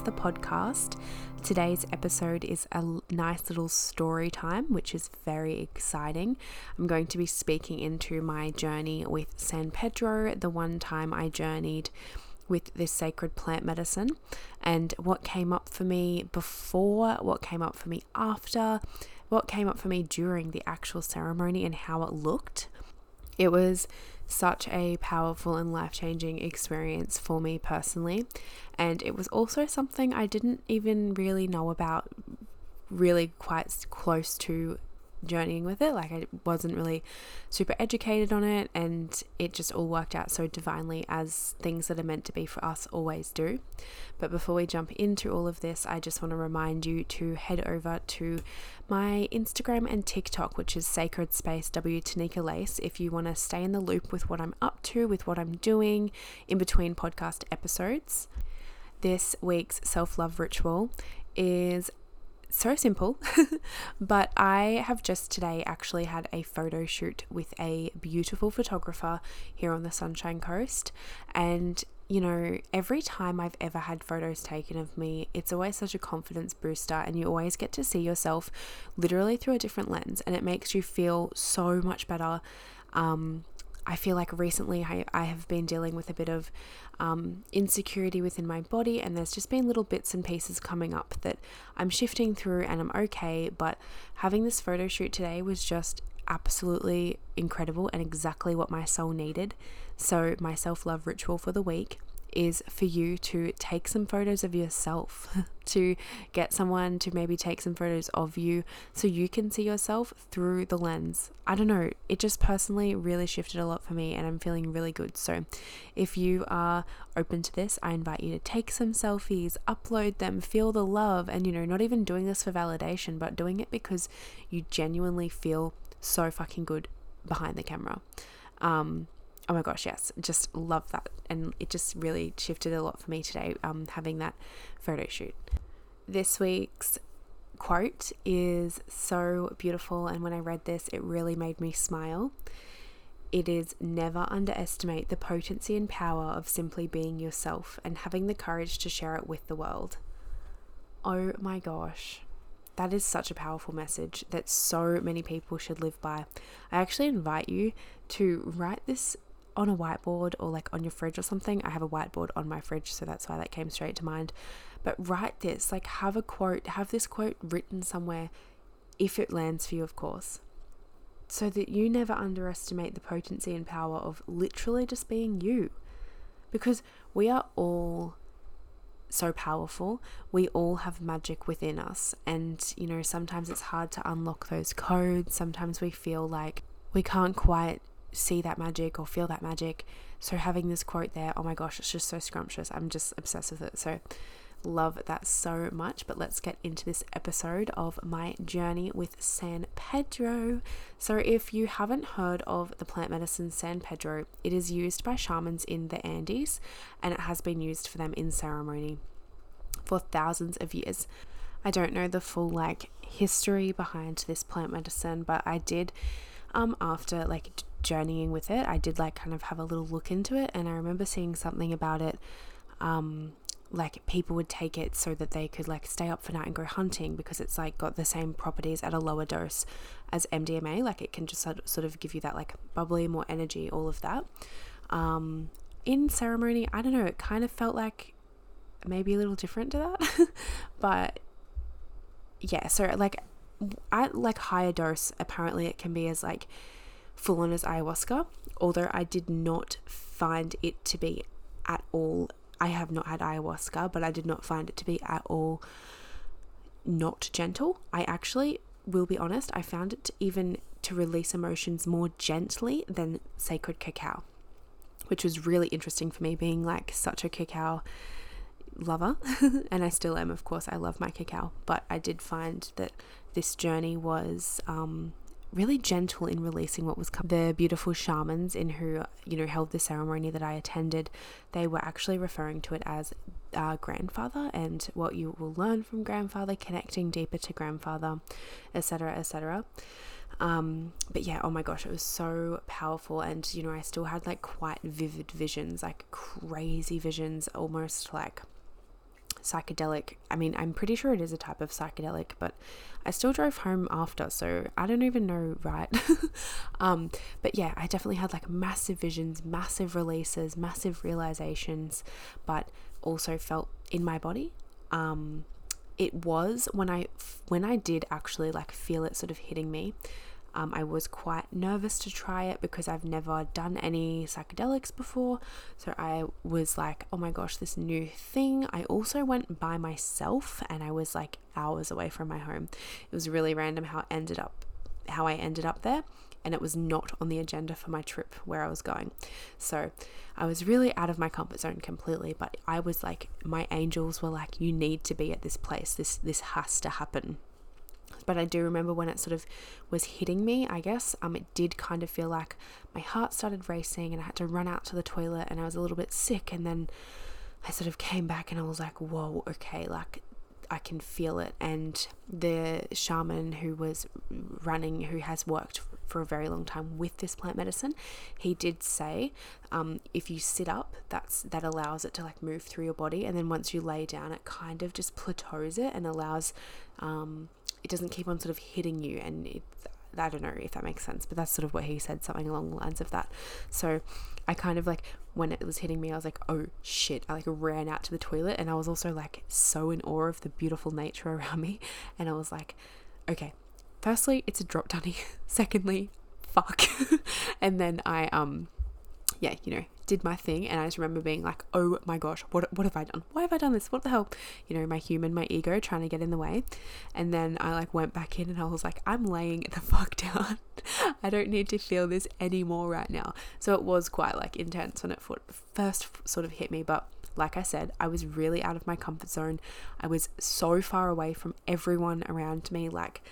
The podcast. Today's episode is a nice little story time, which is very exciting. I'm going to be speaking into my journey with San Pedro, the one time I journeyed with this sacred plant medicine, and what came up for me before, what came up for me after, what came up for me during the actual ceremony, and how it looked. It was such a powerful and life changing experience for me personally. And it was also something I didn't even really know about really quite close to journeying with it. Like I wasn't really super educated on it, and it just all worked out so divinely as things that are meant to be for us always do. But before we jump into all of this, I just want to remind you to head over to my Instagram and TikTok, which is Sacred Space W Tanika Lace, if you want to stay in the loop with what I'm up to, with what I'm doing in between podcast episodes. This week's self love ritual is so simple. but I have just today actually had a photo shoot with a beautiful photographer here on the Sunshine Coast. And, you know, every time I've ever had photos taken of me, it's always such a confidence booster. And you always get to see yourself literally through a different lens. And it makes you feel so much better. Um, I feel like recently I, I have been dealing with a bit of um, insecurity within my body, and there's just been little bits and pieces coming up that I'm shifting through and I'm okay. But having this photo shoot today was just absolutely incredible and exactly what my soul needed. So, my self love ritual for the week is for you to take some photos of yourself, to get someone to maybe take some photos of you so you can see yourself through the lens. I don't know, it just personally really shifted a lot for me and I'm feeling really good. So, if you are open to this, I invite you to take some selfies, upload them, feel the love, and you know, not even doing this for validation, but doing it because you genuinely feel so fucking good behind the camera. Um, oh my gosh, yes, just love that. And it just really shifted a lot for me today, um, having that photo shoot. This week's quote is so beautiful, and when I read this, it really made me smile. It is never underestimate the potency and power of simply being yourself and having the courage to share it with the world. Oh my gosh, that is such a powerful message that so many people should live by. I actually invite you to write this on a whiteboard or like on your fridge or something. I have a whiteboard on my fridge, so that's why that came straight to mind. But write this, like have a quote, have this quote written somewhere if it lands for you, of course, so that you never underestimate the potency and power of literally just being you. Because we are all so powerful. We all have magic within us. And, you know, sometimes it's hard to unlock those codes. Sometimes we feel like we can't quite see that magic or feel that magic. So having this quote there, oh my gosh, it's just so scrumptious. I'm just obsessed with it. So love that so much. But let's get into this episode of my journey with San Pedro. So, if you haven't heard of the plant medicine San Pedro, it is used by shamans in the Andes and it has been used for them in ceremony for thousands of years. I don't know the full like history behind this plant medicine, but I did um after like journeying with it, I did like kind of have a little look into it, and I remember seeing something about it. Um, like people would take it so that they could like stay up for night and go hunting because it's like got the same properties at a lower dose as MDMA. Like it can just sort of give you that like bubbly, more energy, all of that. Um, in ceremony, I don't know, it kind of felt like maybe a little different to that, but yeah. So like at like higher dose, apparently it can be as like full on as ayahuasca, although I did not find it to be at all. I have not had ayahuasca, but I did not find it to be at all not gentle. I actually will be honest, I found it to even to release emotions more gently than sacred cacao, which was really interesting for me, being like such a cacao lover, and I still am, of course. I love my cacao, but I did find that this journey was um, really gentle in releasing what was coming. The beautiful shamans in who you know held the ceremony that I attended, they were actually referring to it as uh, grandfather and what you will learn from grandfather, connecting deeper to grandfather, etc., etc. Um, but yeah, oh my gosh, it was so powerful, and you know, I still had like quite vivid visions, like crazy visions, almost like psychedelic. I mean, I'm pretty sure it is a type of psychedelic, but I still drove home after, so I don't even know, right? um, but yeah, I definitely had like massive visions, massive releases, massive realizations, but also felt in my body. Um, it was when I when I did actually like feel it sort of hitting me. Um, I was quite nervous to try it because I've never done any psychedelics before. So I was like, oh my gosh, this new thing. I also went by myself and I was like hours away from my home. It was really random how it ended up how I ended up there and it was not on the agenda for my trip where I was going. So I was really out of my comfort zone completely, but I was like my angels were like you need to be at this place. This this has to happen. But I do remember when it sort of was hitting me, I guess, um it did kind of feel like my heart started racing and I had to run out to the toilet and I was a little bit sick and then I sort of came back and I was like, whoa, okay, like I can feel it. And the shaman who was running, who has worked for a very long time with this plant medicine, he did say um, if you sit up, that's that allows it to like move through your body, and then once you lay down, it kind of just plateaus it and allows um, it doesn't keep on sort of hitting you, and I don't know if that makes sense, but that's sort of what he said, something along the lines of that. So I kind of like when it was hitting me, I was like, oh shit. I like ran out to the toilet and I was also like so in awe of the beautiful nature around me. And I was like, okay, firstly, it's a drop dunny. Secondly, fuck. and then I um yeah, you know, did my thing and I just remember being like, oh my gosh, what what have I done? Why have I done this? What the hell? You know, my human, my ego trying to get in the way. And then I like went back in and I was like, I'm laying the fuck down. I don't need to feel this anymore right now. So it was quite like intense when it first sort of hit me, but like I said, I was really out of my comfort zone. I was so far away from everyone around me. Like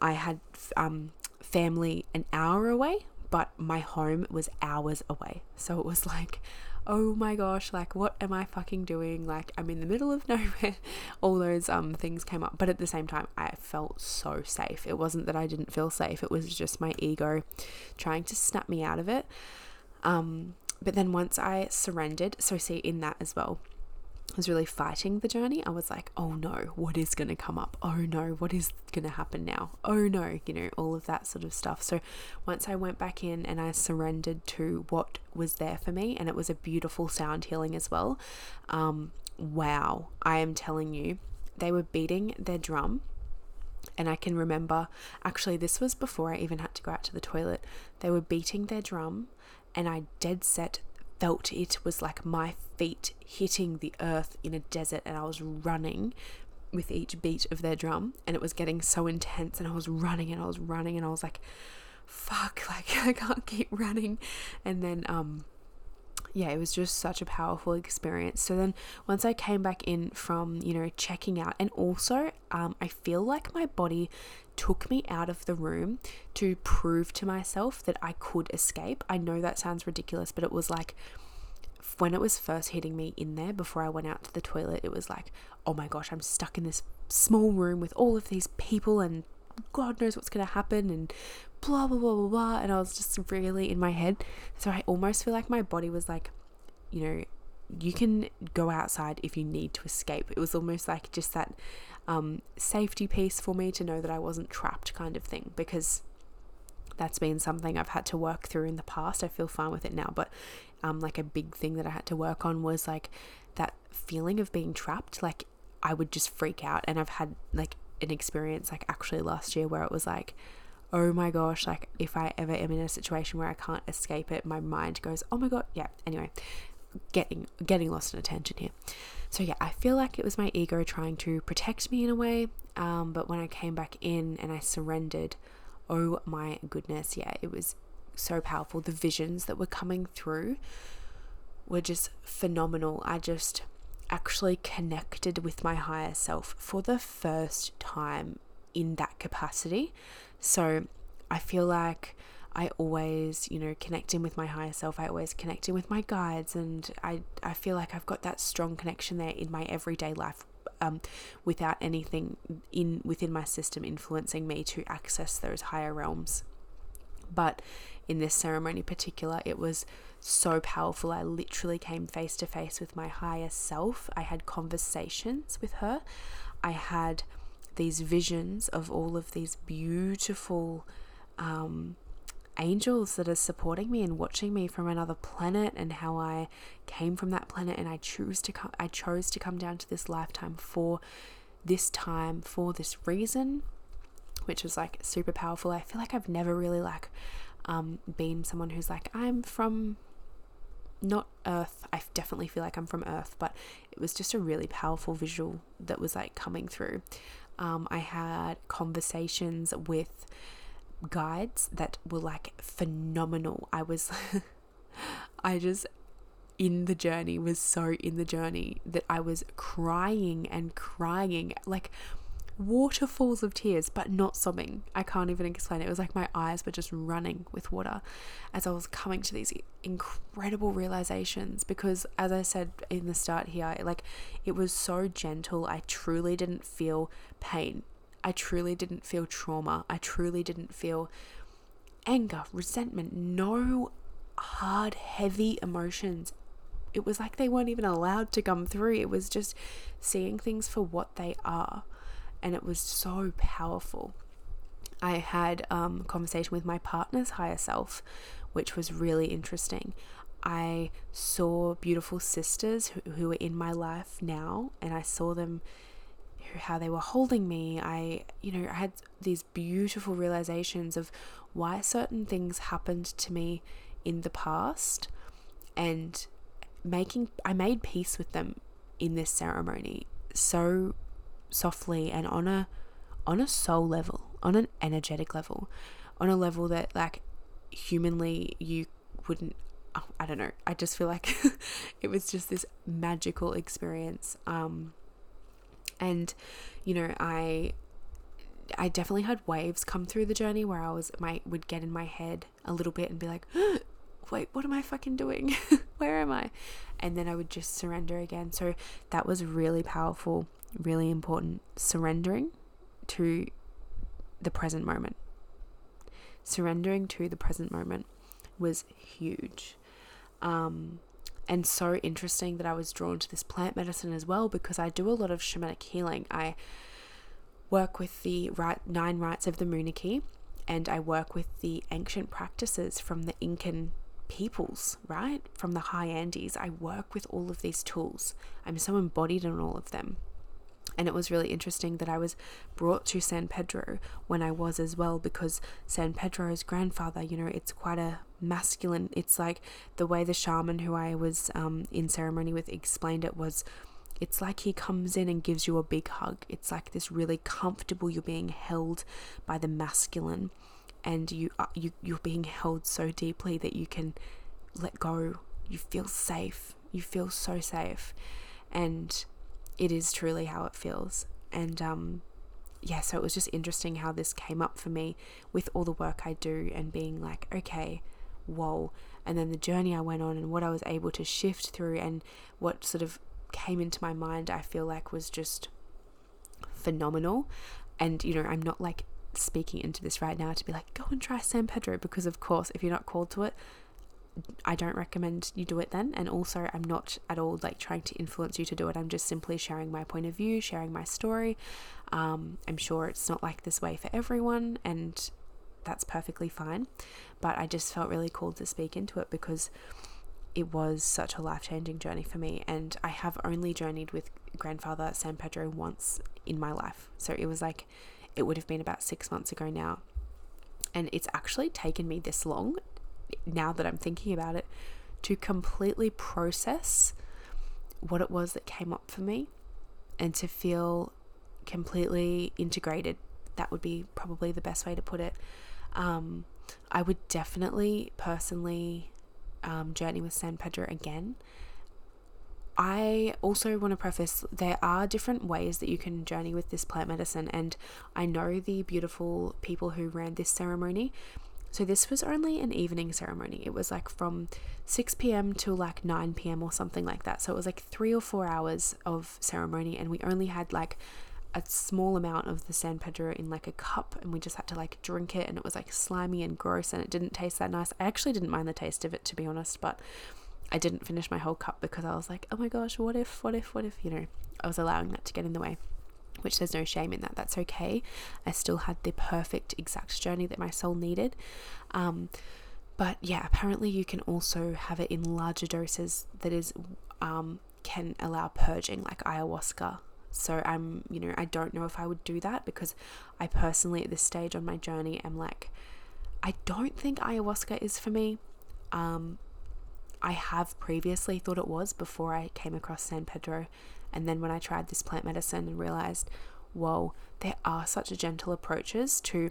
I had um, family an hour away but my home was hours away. So it was like, oh my gosh, like what am I fucking doing? Like I'm in the middle of nowhere. All those um things came up, but at the same time I felt so safe. It wasn't that I didn't feel safe. It was just my ego trying to snap me out of it. Um but then once I surrendered, so see in that as well, was really fighting the journey, I was like, oh no, what is going to come up? Oh no, what is going to happen now? Oh no, you know, all of that sort of stuff. So once I went back in and I surrendered to what was there for me, and it was a beautiful sound healing as well. Um, wow, I am telling you, they were beating their drum. And I can remember, actually, this was before I even had to go out to the toilet. They were beating their drum, and I dead set felt it was like my feet hitting the earth in a desert and I was running with each beat of their drum and it was getting so intense and I was running and I was running and I was like fuck like I can't keep running. And then um yeah, it was just such a powerful experience. So then once I came back in from, you know, checking out, and also um, I feel like my body took me out of the room to prove to myself that I could escape. I know that sounds ridiculous, but it was like when it was first hitting me in there before I went out to the toilet, it was like, oh my gosh, I'm stuck in this small room with all of these people and God knows what's going to happen and blah, blah, blah, blah, blah. And I was just really in my head. So I almost feel like my body was like, you know, you can go outside if you need to escape. It was almost like just that um, safety piece for me to know that I wasn't trapped, kind of thing, because that's been something I've had to work through in the past. I feel fine with it now, but um, like a big thing that I had to work on was like that feeling of being trapped. Like I would just freak out, and I've had like an experience like actually last year where it was like, oh my gosh, like if I ever am in a situation where I can't escape it, my mind goes, oh my god, yeah. Anyway, getting getting lost in attention here. So yeah, I feel like it was my ego trying to protect me in a way. Um, but when I came back in and I surrendered, oh my goodness, yeah, it was so powerful. The visions that were coming through were just phenomenal. I just actually connected with my higher self for the first time in that capacity. So I feel like I always, you know, connecting with my higher self, I always connecting with my guides, and I, I feel like I've got that strong connection there in my everyday life. Um, without anything in within my system influencing me to access those higher realms But in this ceremony in particular, it was so powerful. I literally came face to face with my higher self. I had conversations with her. I had these visions of all of these beautiful um, angels that are supporting me and watching me from another planet and how I came from that planet and I choose to I chose to come down to this lifetime for this time for this reason which was like super powerful. I feel like I've never really like um, been someone who's like I'm from not earth i definitely feel like i'm from earth but it was just a really powerful visual that was like coming through um, i had conversations with guides that were like phenomenal. I was, I just, in the journey, was so in the journey that I was crying and crying, like waterfalls of tears, but not sobbing. I can't even explain it. Was like my eyes were just running with water as I was coming to these incredible realizations. Because, as I said in the start here, like it was so gentle. I truly didn't feel pain. I truly didn't feel trauma. I truly didn't feel anger, resentment, no hard, heavy emotions. It was like they weren't even allowed to come through. It was just seeing things for what they are. And it was so powerful. I had um, a conversation with my partner's higher self, which was really interesting. I saw beautiful sisters who, who are in my life now, and I saw them how they were holding me. I, you know, I had these beautiful realizations of why certain things happened to me in the past and making I made peace with them in this ceremony so softly and on a on a soul level, on an energetic level, on a level that like humanly you wouldn't oh, I don't know. I just feel like it was just this magical experience. Um and you know i i definitely had waves come through the journey where i was my would get in my head a little bit and be like wait what am i fucking doing where am i and then i would just surrender again so that was really powerful really important surrendering to the present moment surrendering to the present moment was huge um, and so interesting that I was drawn to this plant medicine as well because I do a lot of shamanic healing. I work with the right, nine rites of the Munay-Ki and I work with the ancient practices from the Incan peoples, right? From the high Andes. I work with all of these tools. I'm so embodied in all of them. And it was really interesting that I was brought to San Pedro when I was as well, because San Pedro's grandfather, you know, it's quite a masculine. It's like the way the shaman who I was um, in ceremony with explained it was it's like he comes in and gives you a big hug. It's like this really comfortable, you're being held by the masculine and you, uh, you you're being held so deeply that you can let go. You feel safe. You feel so safe. And it is truly how it feels. And um, yeah, so it was just interesting how this came up for me with all the work I do and being like, okay, whoa. And then the journey I went on and what I was able to shift through and what sort of came into my mind, I feel like was just phenomenal. And, you know, I'm not like speaking into this right now to be like, go and try San Pedro, because of course, if you're not called to it, I don't recommend you do it then. And also, I'm not at all like trying to influence you to do it. I'm just simply sharing my point of view, sharing my story. Um, I'm sure it's not like this way for everyone, and that's perfectly fine. But I just felt really called to speak into it because it was such a life changing journey for me. And I have only journeyed with grandfather San Pedro once in my life. So it was like, it would have been about six months ago now. And it's actually taken me this long now that I'm thinking about it, to completely process what it was that came up for me and to feel completely integrated. That would be probably the best way to put it. Um, I would definitely personally um, journey with San Pedro again. I also want to preface there are different ways that you can journey with this plant medicine, and I know the beautiful people who ran this ceremony so this was only an evening ceremony. It was like from 6 p.m. to like 9 p.m. or something like that. So it was like three or four hours of ceremony, and we only had like a small amount of the San Pedro in like a cup and we just had to like drink it and it was like slimy and gross and it didn't taste that nice. I actually didn't mind the taste of it to be honest, but I didn't finish my whole cup because I was like, oh my gosh, what if, what if, what if, you know, I was allowing that to get in the way, which there's no shame in that. That's okay. I still had the perfect exact journey that my soul needed. Um, but yeah, apparently you can also have it in larger doses that is um, can allow purging like ayahuasca so I'm, you know, I don't know if I would do that because I personally at this stage on my journey am like, I don't think ayahuasca is for me. Um, I have previously thought it was before I came across San Pedro. And then when I tried this plant medicine and realized, whoa, there are such gentle approaches to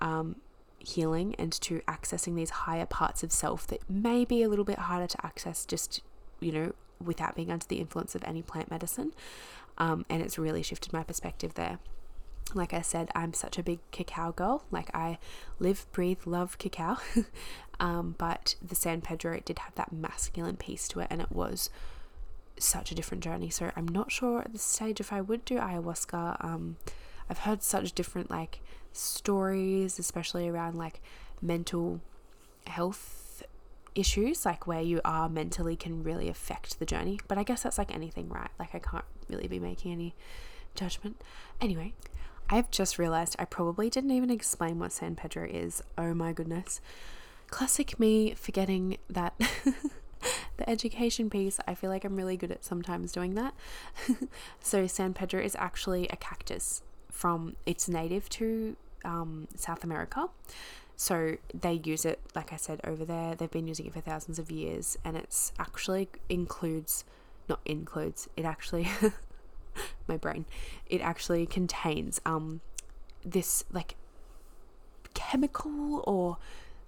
um, healing and to accessing these higher parts of self that may be a little bit harder to access just, you know, without being under the influence of any plant medicine. Um, and it's really shifted my perspective there. Like I said, I'm such a big cacao girl. Like I live, breathe, love cacao. um, but the San Pedro, it did have that masculine piece to it, and it was such a different journey. So I'm not sure at this stage if I would do ayahuasca. Um, I've heard such different like stories, especially around like mental health issues, like where you are mentally can really affect the journey. But I guess that's like anything, right? Like I can't really be making any judgment. Anyway, I've just realized I probably didn't even explain what San Pedro is. Oh my goodness. Classic me forgetting that the education piece. I feel like I'm really good at sometimes doing that. so, San Pedro is actually a cactus from, it's native to um, South America. So they use it, like I said, over there. They've been using it for thousands of years, and it's actually includes not includes, it actually, my brain, it actually contains um, this like chemical or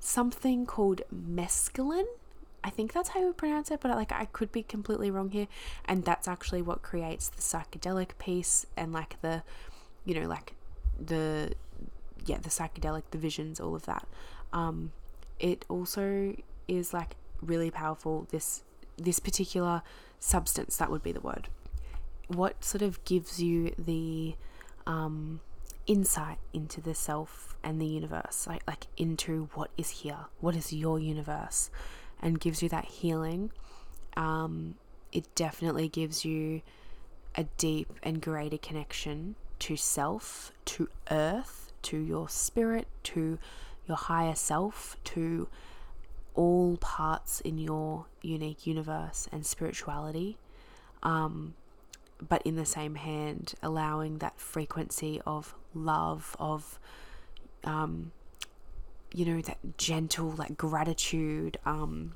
something called mescaline. I think that's how you pronounce it, but like I could be completely wrong here. And that's actually what creates the psychedelic piece and like the, you know, like the, yeah, the psychedelic, the visions, all of that. Um, it also is like really powerful. This this particular substance, that would be the word. What sort of gives you the um, insight into the self and the universe, like like into what is here, what is your universe, and gives you that healing. Um, it definitely gives you a deep and greater connection to self, to earth, to your spirit, to your higher self, to all parts in your unique universe and spirituality, um, but in the same hand, allowing that frequency of love, of, um, you know, that gentle, like gratitude, um,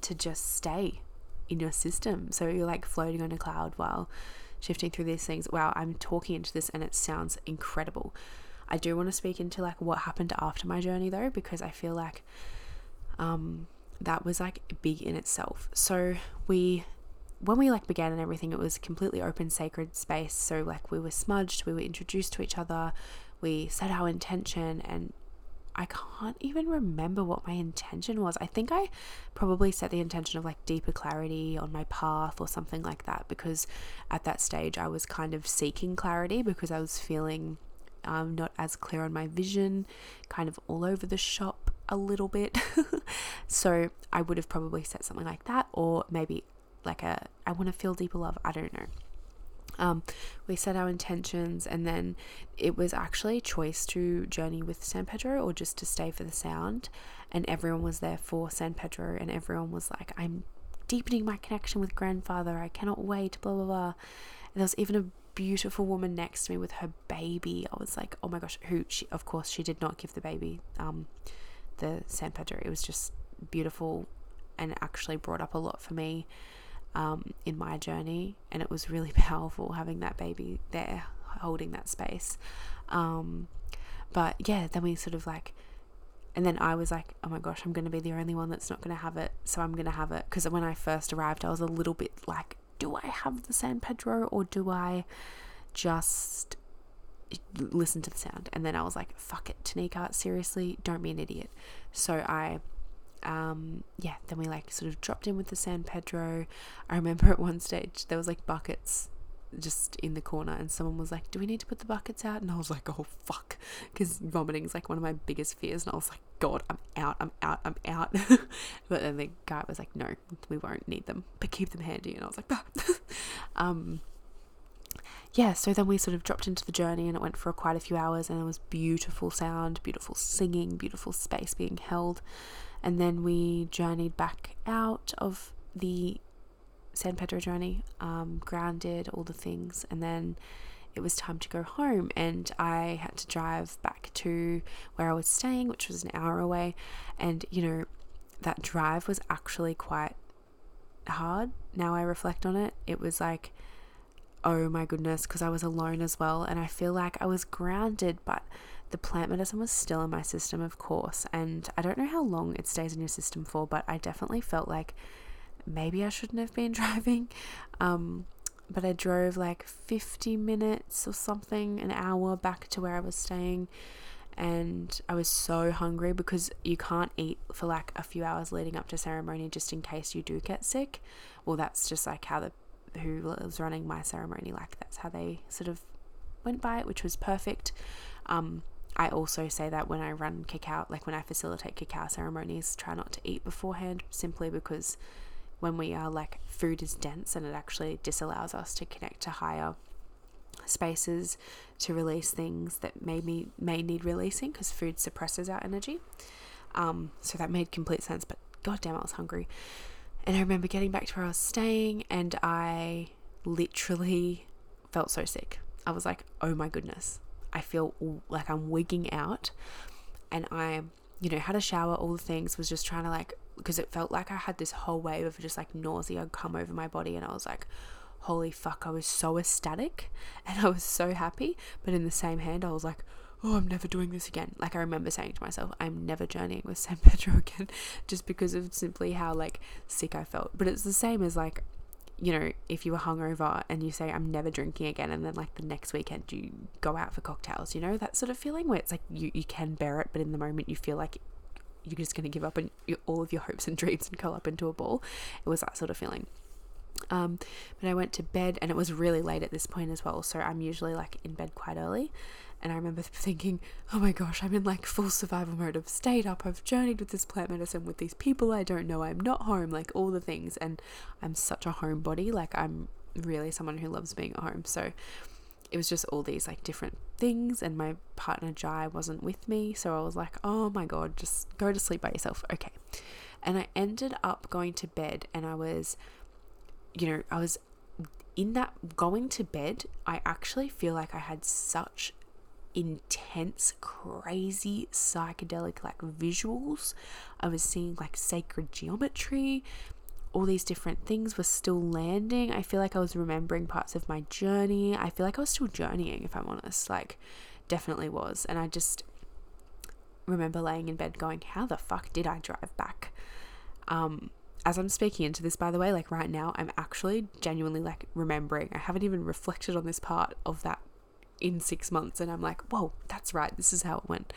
to just stay in your system. So you're like floating on a cloud while shifting through these things. Wow, I'm talking into this and it sounds incredible. I do want to speak into like what happened after my journey though, because I feel like um, that was like big in itself. So we when we like began and everything it was completely open sacred space so like we were smudged we were introduced to each other we set our intention and I can't even remember what my intention was. I think I probably set the intention of like deeper clarity on my path or something like that because at that stage I was kind of seeking clarity because I was feeling um, not as clear on my vision, kind of all over the shop a little bit. so I would have probably said something like that, or maybe like a I want to feel deeper love. I don't know. Um, we set our intentions, and then it was actually a choice to journey with San Pedro or just to stay for the sound. And everyone was there for San Pedro, and everyone was like, I'm deepening my connection with grandfather. I cannot wait, blah, blah, blah. And there was even a beautiful woman next to me with her baby. I was like, oh my gosh, who she, of course, she did not give the baby. Um, the San Pedro. It was just beautiful and actually brought up a lot for me um, in my journey. And it was really powerful having that baby there holding that space. Um, but yeah, then we sort of like, and then I was like, oh my gosh, I'm going to be the only one that's not going to have it. So I'm going to have it. Because when I first arrived, I was a little bit like, do I have the San Pedro or do I just listen to the sound. And then I was like, fuck it, Tanika, seriously, don't be an idiot. So I, um, yeah, then we like sort of dropped in with the San Pedro. I remember at one stage there was like buckets just in the corner and someone was like, Do we need to put the buckets out? And I was like, Oh, fuck. Because vomiting is like one of my biggest fears. And I was like, God, I'm out, I'm out, I'm out. but then the guy was like, No, we won't need them, but keep them handy. And I was like, bah. um, yeah, so then we sort of dropped into the journey and it went for quite a few hours and it was beautiful sound, beautiful singing, beautiful space being held. And then we journeyed back out of the San Pedro journey, um, grounded, all the things, and then it was time to go home. And I had to drive back to where I was staying, which was an hour away. And you know, that drive was actually quite hard. Now I reflect on it, it was like, oh my goodness, because I was alone as well. And I feel like I was grounded, but the plant medicine was still in my system, of course. And I don't know how long it stays in your system for, but I definitely felt like maybe I shouldn't have been driving. Um, but I drove like 50 minutes or something, an hour back to where I was staying. And I was so hungry because you can't eat for like a few hours leading up to ceremony just in case you do get sick. Well, that's just like how the who was running my ceremony, like that's how they sort of went by it, which was perfect. Um, I also say that when I run cacao, like when I facilitate cacao ceremonies, try not to eat beforehand simply because when we are like food is dense and it actually disallows us to connect to higher spaces to release things that maybe may need releasing because food suppresses our energy. Um, so that made complete sense, but goddamn, I was hungry. And I remember getting back to where I was staying and I literally felt so sick. I was like, oh my goodness, I feel like I'm wigging out. And I, you know, had a shower, all the things, was just trying to like because it felt like I had this whole wave of just like nausea come over my body, and I was like, holy fuck, I was so ecstatic and I was so happy. But in the same hand, I was like, oh, I'm never doing this again. Like, I remember saying to myself, I'm never journeying with San Pedro again, just because of simply how like sick I felt. But it's the same as like, you know, if you were hungover and you say, I'm never drinking again, and then like the next weekend you go out for cocktails, you know, that sort of feeling where it's like you, you can bear it, but in the moment you feel like you're just going to give up and all of your hopes and dreams and curl up into a ball. It was that sort of feeling. Um, but I went to bed and it was really late at this point as well. So I'm usually like in bed quite early. And I remember thinking, oh my gosh, I'm in like full survival mode. I've stayed up, I've journeyed with this plant medicine with these people I don't know, I'm not home, like all the things. And I'm such a homebody. Like I'm really someone who loves being at home. So it was just all these like different things and my partner Jai wasn't with me so I was like oh my god just go to sleep by yourself okay and I ended up going to bed and I was you know I was in that going to bed I actually feel like I had such intense crazy psychedelic like visuals I was seeing like sacred geometry all these different things were still landing. I feel like I was remembering parts of my journey. I feel like I was still journeying, if I'm honest. Like, definitely was. And I just remember laying in bed going, How the fuck did I drive back? Um, as I'm speaking into this, by the way, like right now, I'm actually genuinely like remembering. I haven't even reflected on this part of that in six months, and I'm like, whoa, that's right. This is how it went.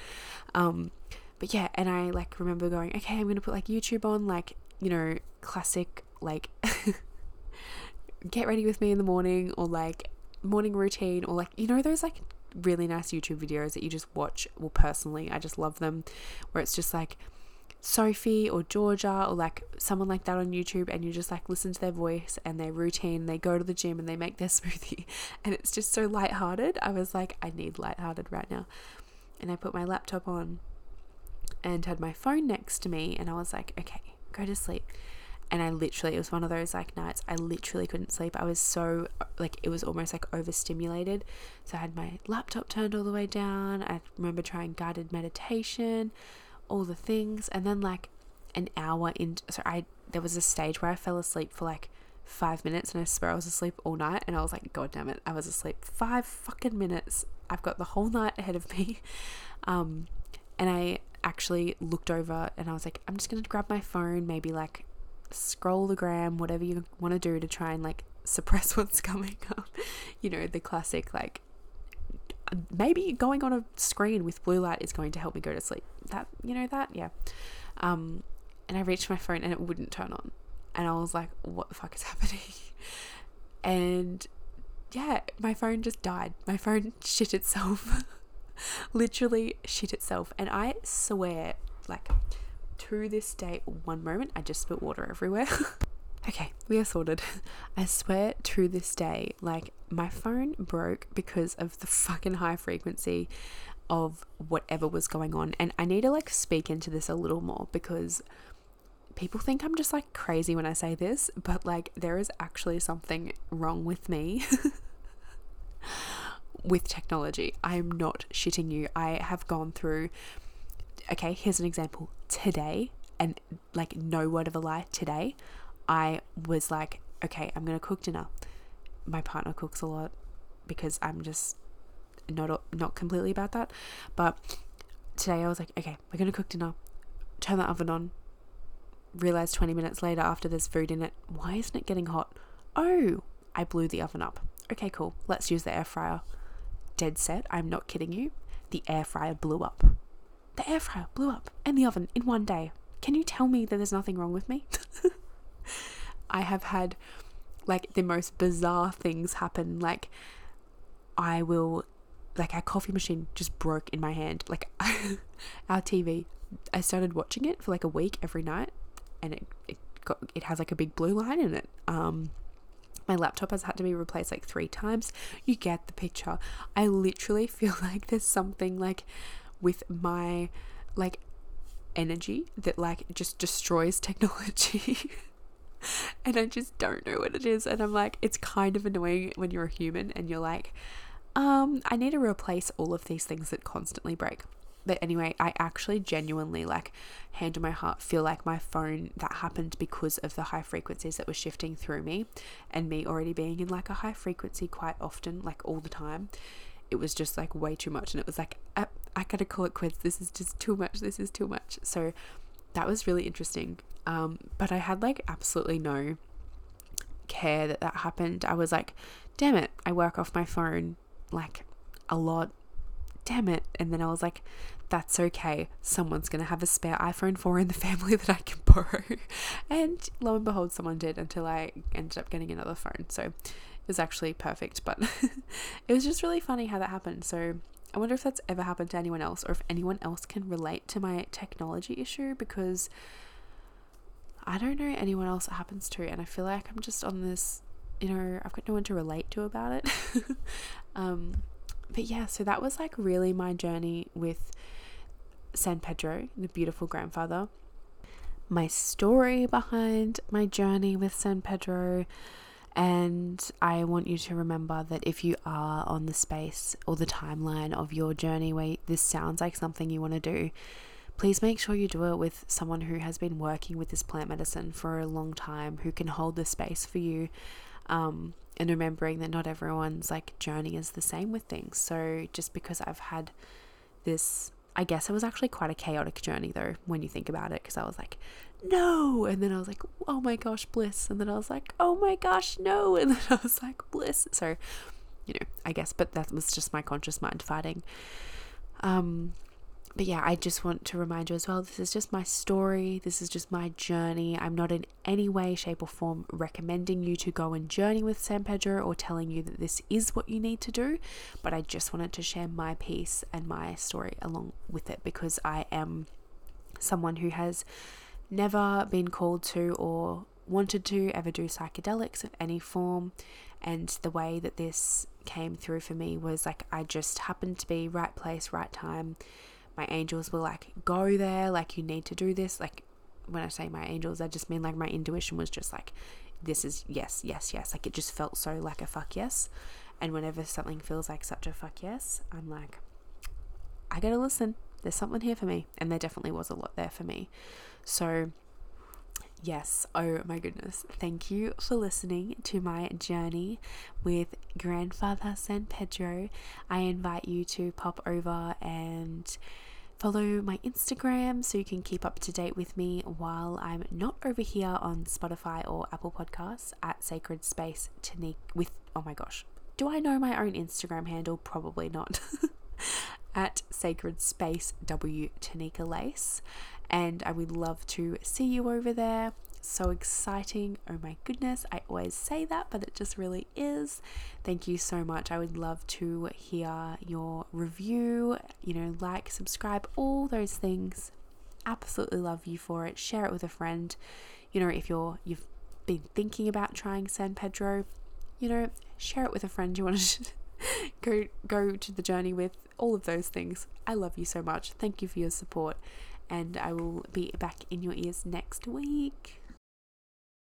Um, but yeah, and I like remember going, okay, I'm gonna put like YouTube on, like you know, classic like get ready with me in the morning or like morning routine or like you know those like really nice YouTube videos that you just watch. Well, personally, I just love them where it's just like Sophie or Georgia or like someone like that on YouTube and you just like listen to their voice and their routine. They go to the gym and they make their smoothie and it's just so lighthearted. I was like, I need lighthearted right now. And I put my laptop on and had my phone next to me and I was like, okay, go to sleep. And I literally, it was one of those like nights I literally couldn't sleep. I was so, like, it was almost like overstimulated. So I had my laptop turned all the way down. I remember trying guided meditation, all the things. And then, like, an hour in, so I, there was a stage where I fell asleep for like five minutes and I swear I was asleep all night. And I was like, God damn it, I was asleep five fucking minutes. I've got the whole night ahead of me. Um, and I actually looked over and I was like, I'm just to grab my phone, maybe like scroll the gram, whatever you want to do to try and like suppress what's coming up. you know, the classic like maybe going on a screen with blue light is going to help me go to sleep. That, you know, that, yeah. Um, and I reached my phone and it wouldn't turn on. And I was like, what the fuck is happening? and yeah, my phone just died. My phone shit itself. Literally shit itself. And I swear, like, to this day, one moment, I just spilled water everywhere. Okay, we are sorted. I swear to this day, like, my phone broke because of the fucking high frequency of whatever was going on. And I need to, like, speak into this a little more because people think I'm just like crazy when I say this, but like there is actually something wrong with me with technology. I am not shitting you. I have gone through, okay, here's an example. Today, and like no word of a lie, today, I was like, okay, I'm going to cook dinner. My partner cooks a lot because I'm just not not completely about that. But today I was like, okay, we're going to cook dinner. Turn the oven on realize 20 minutes later after there's food in it, why isn't it getting hot? Oh, I blew the oven up. Okay, cool. Let's use the air fryer. Dead set, I'm not kidding you. The air fryer blew up. The air fryer blew up and the oven in one day. Can you tell me that there's nothing wrong with me? I have had like the most bizarre things happen. Like, I will, like, our coffee machine just broke in my hand. Like, our TV, I started watching it for like a week every night and it, it got it has like a big blue line in it. Um, my laptop has had to be replaced like three times. You get the picture. I literally feel like there's something like with my like energy that like just destroys technology. and I just don't know what it is. And I'm like, it's kind of annoying when you're a human and you're like, um, I need to replace all of these things that constantly break. But anyway, I actually genuinely, like, hand on my heart, feel like my phone that happened because of the high frequencies that were shifting through me and me already being in like a high frequency quite often, like all the time. It was just like way too much. And it was like, I, I gotta call it quits. This is just too much. This is too much. So that was really interesting. Um, but I had like absolutely no care that that happened. I was like, damn it, I work off my phone like a lot damn it. And then I was like, that's okay. Someone's going to have a spare iPhone 4 in the family that I can borrow. And lo and behold, someone did until I ended up getting another phone. So it was actually perfect. But it was just really funny how that happened. So I wonder if that's ever happened to anyone else or if anyone else can relate to my technology issue because I don't know anyone else it happens to. And I feel like I'm just on this, you know, I've got no one to relate to about it. um, but yeah, so that was like really my journey with San Pedro, the beautiful grandfather. My story behind my journey with San Pedro. And I want you to remember that if you are on the space or the timeline of your journey where this sounds like something you want to do, please make sure you do it with someone who has been working with this plant medicine for a long time, who can hold the space for you. Um, and remembering that not everyone's like journey is the same with things. So just because I've had this, I guess it was actually quite a chaotic journey though, when you think about it, because I was like, no, and then I was like, oh my gosh, bliss, and then I was like, oh my gosh, no, and then I was like, bliss. So, you know, I guess, but that was just my conscious mind fighting. Um, but yeah, I just want to remind you as well this is just my story, this is just my journey. I'm not in any way, shape, or form recommending you to go and journey with San Pedro or telling you that this is what you need to do, but I just wanted to share my piece and my story along with it because I am someone who has never been called to or wanted to ever do psychedelics of any form. And the way that this came through for me was like I just happened to be right place, right time my angels were like, go there, like, you need to do this. Like, when I say my angels, I just mean like my intuition was just like, this is yes, yes, yes. Like, it just felt so like a fuck yes. And whenever something feels like such a fuck yes, I'm like, I gotta listen. There's something here for me. And there definitely was a lot there for me. So, Yes, oh my goodness. Thank you for listening to my journey with Grandfather San Pedro. I invite you to pop over and follow my Instagram so you can keep up to date with me while I'm not over here on Spotify or Apple Podcasts at Sacred Space Tanika with oh my gosh. Do I know my own Instagram handle? Probably not. at Sacred Space W Tanika Lace and I would love to see you over there. so exciting. Oh my goodness, I always say that, but it just really is. Thank you so much. I would love to hear your review, you know, like, subscribe, all those things. Absolutely love you for it. Share it with a friend. You know, if you're you've been thinking about trying San Pedro, you know, share it with a friend you want to go go to the journey with. All of those things. I love you so much. Thank you for your support and I will be back in your ears next week.